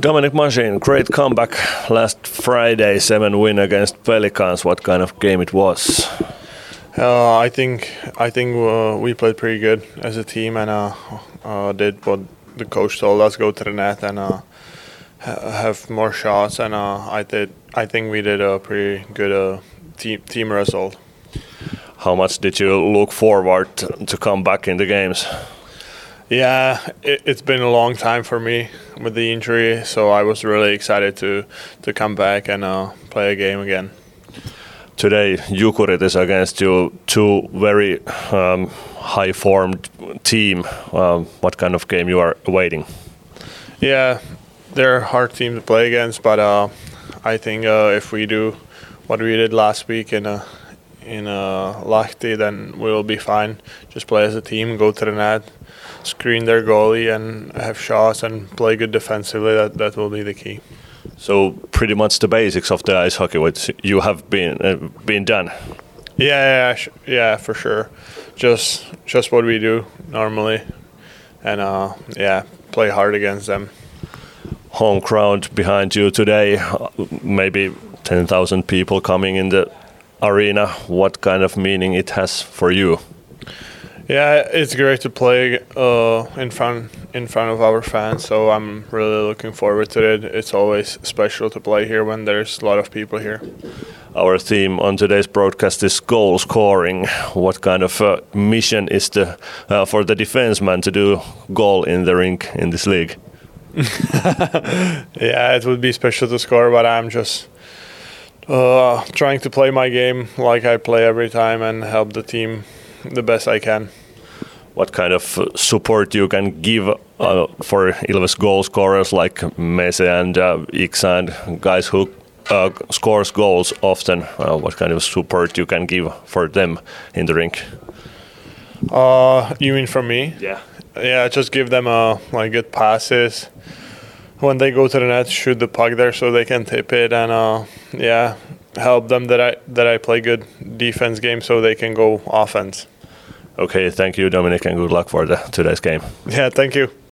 Dominik Mašín, great comeback last Friday, seven win against Pelicans. What kind of game it was? Uh, I think I think uh, we played pretty good as a team and uh, uh did what the coach told us: go to the net and uh, have more shots. And uh, I did. I think we did a pretty good team team result. How much did you look forward to come back in the games? Yeah, it, has been a long time for me with the injury, so I was really excited to to come back and uh, play a game again. Today, Jukurit is against you, two very um, high-formed team. Um, what kind of game you are waiting? Yeah, they're a hard team to play against, but uh, I think uh, if we do what we did last week in a in a Lahti, then we'll be fine. Just play as a team, go to the net screen their goalie and have shots and play good defensively. That that will be the key. So pretty much the basics of the ice hockey, which you have been uh, been done. Yeah, yeah, yeah, for sure. Just just what we do normally, and uh, yeah, play hard against them. Home crowd behind you today, maybe ten thousand people coming in the arena. What kind of meaning it has for you? Yeah, it's great to play uh, in front in front of our fans. So I'm really looking forward to it. It's always special to play here when there's a lot of people here. Our theme on today's broadcast is goal scoring. What kind of uh, mission is the uh, for the defenseman to do goal in the rink in this league? yeah, it would be special to score, but I'm just uh, trying to play my game like I play every time and help the team the best I can. What kind of uh, support you can give uh, for Ilves goal scorers like Mese and uh, Iksand, guys who uh, scores goals often? Uh, what kind of support you can give for them in the rink? Uh, you mean from me? Yeah. Yeah, just give them uh, like good passes when they go to the net, shoot the puck there so they can tip it, and uh, yeah, help them that I that I play good defense game so they can go offense. Okay, thank you, Dominic, and good luck for the today's game. Yeah, thank you.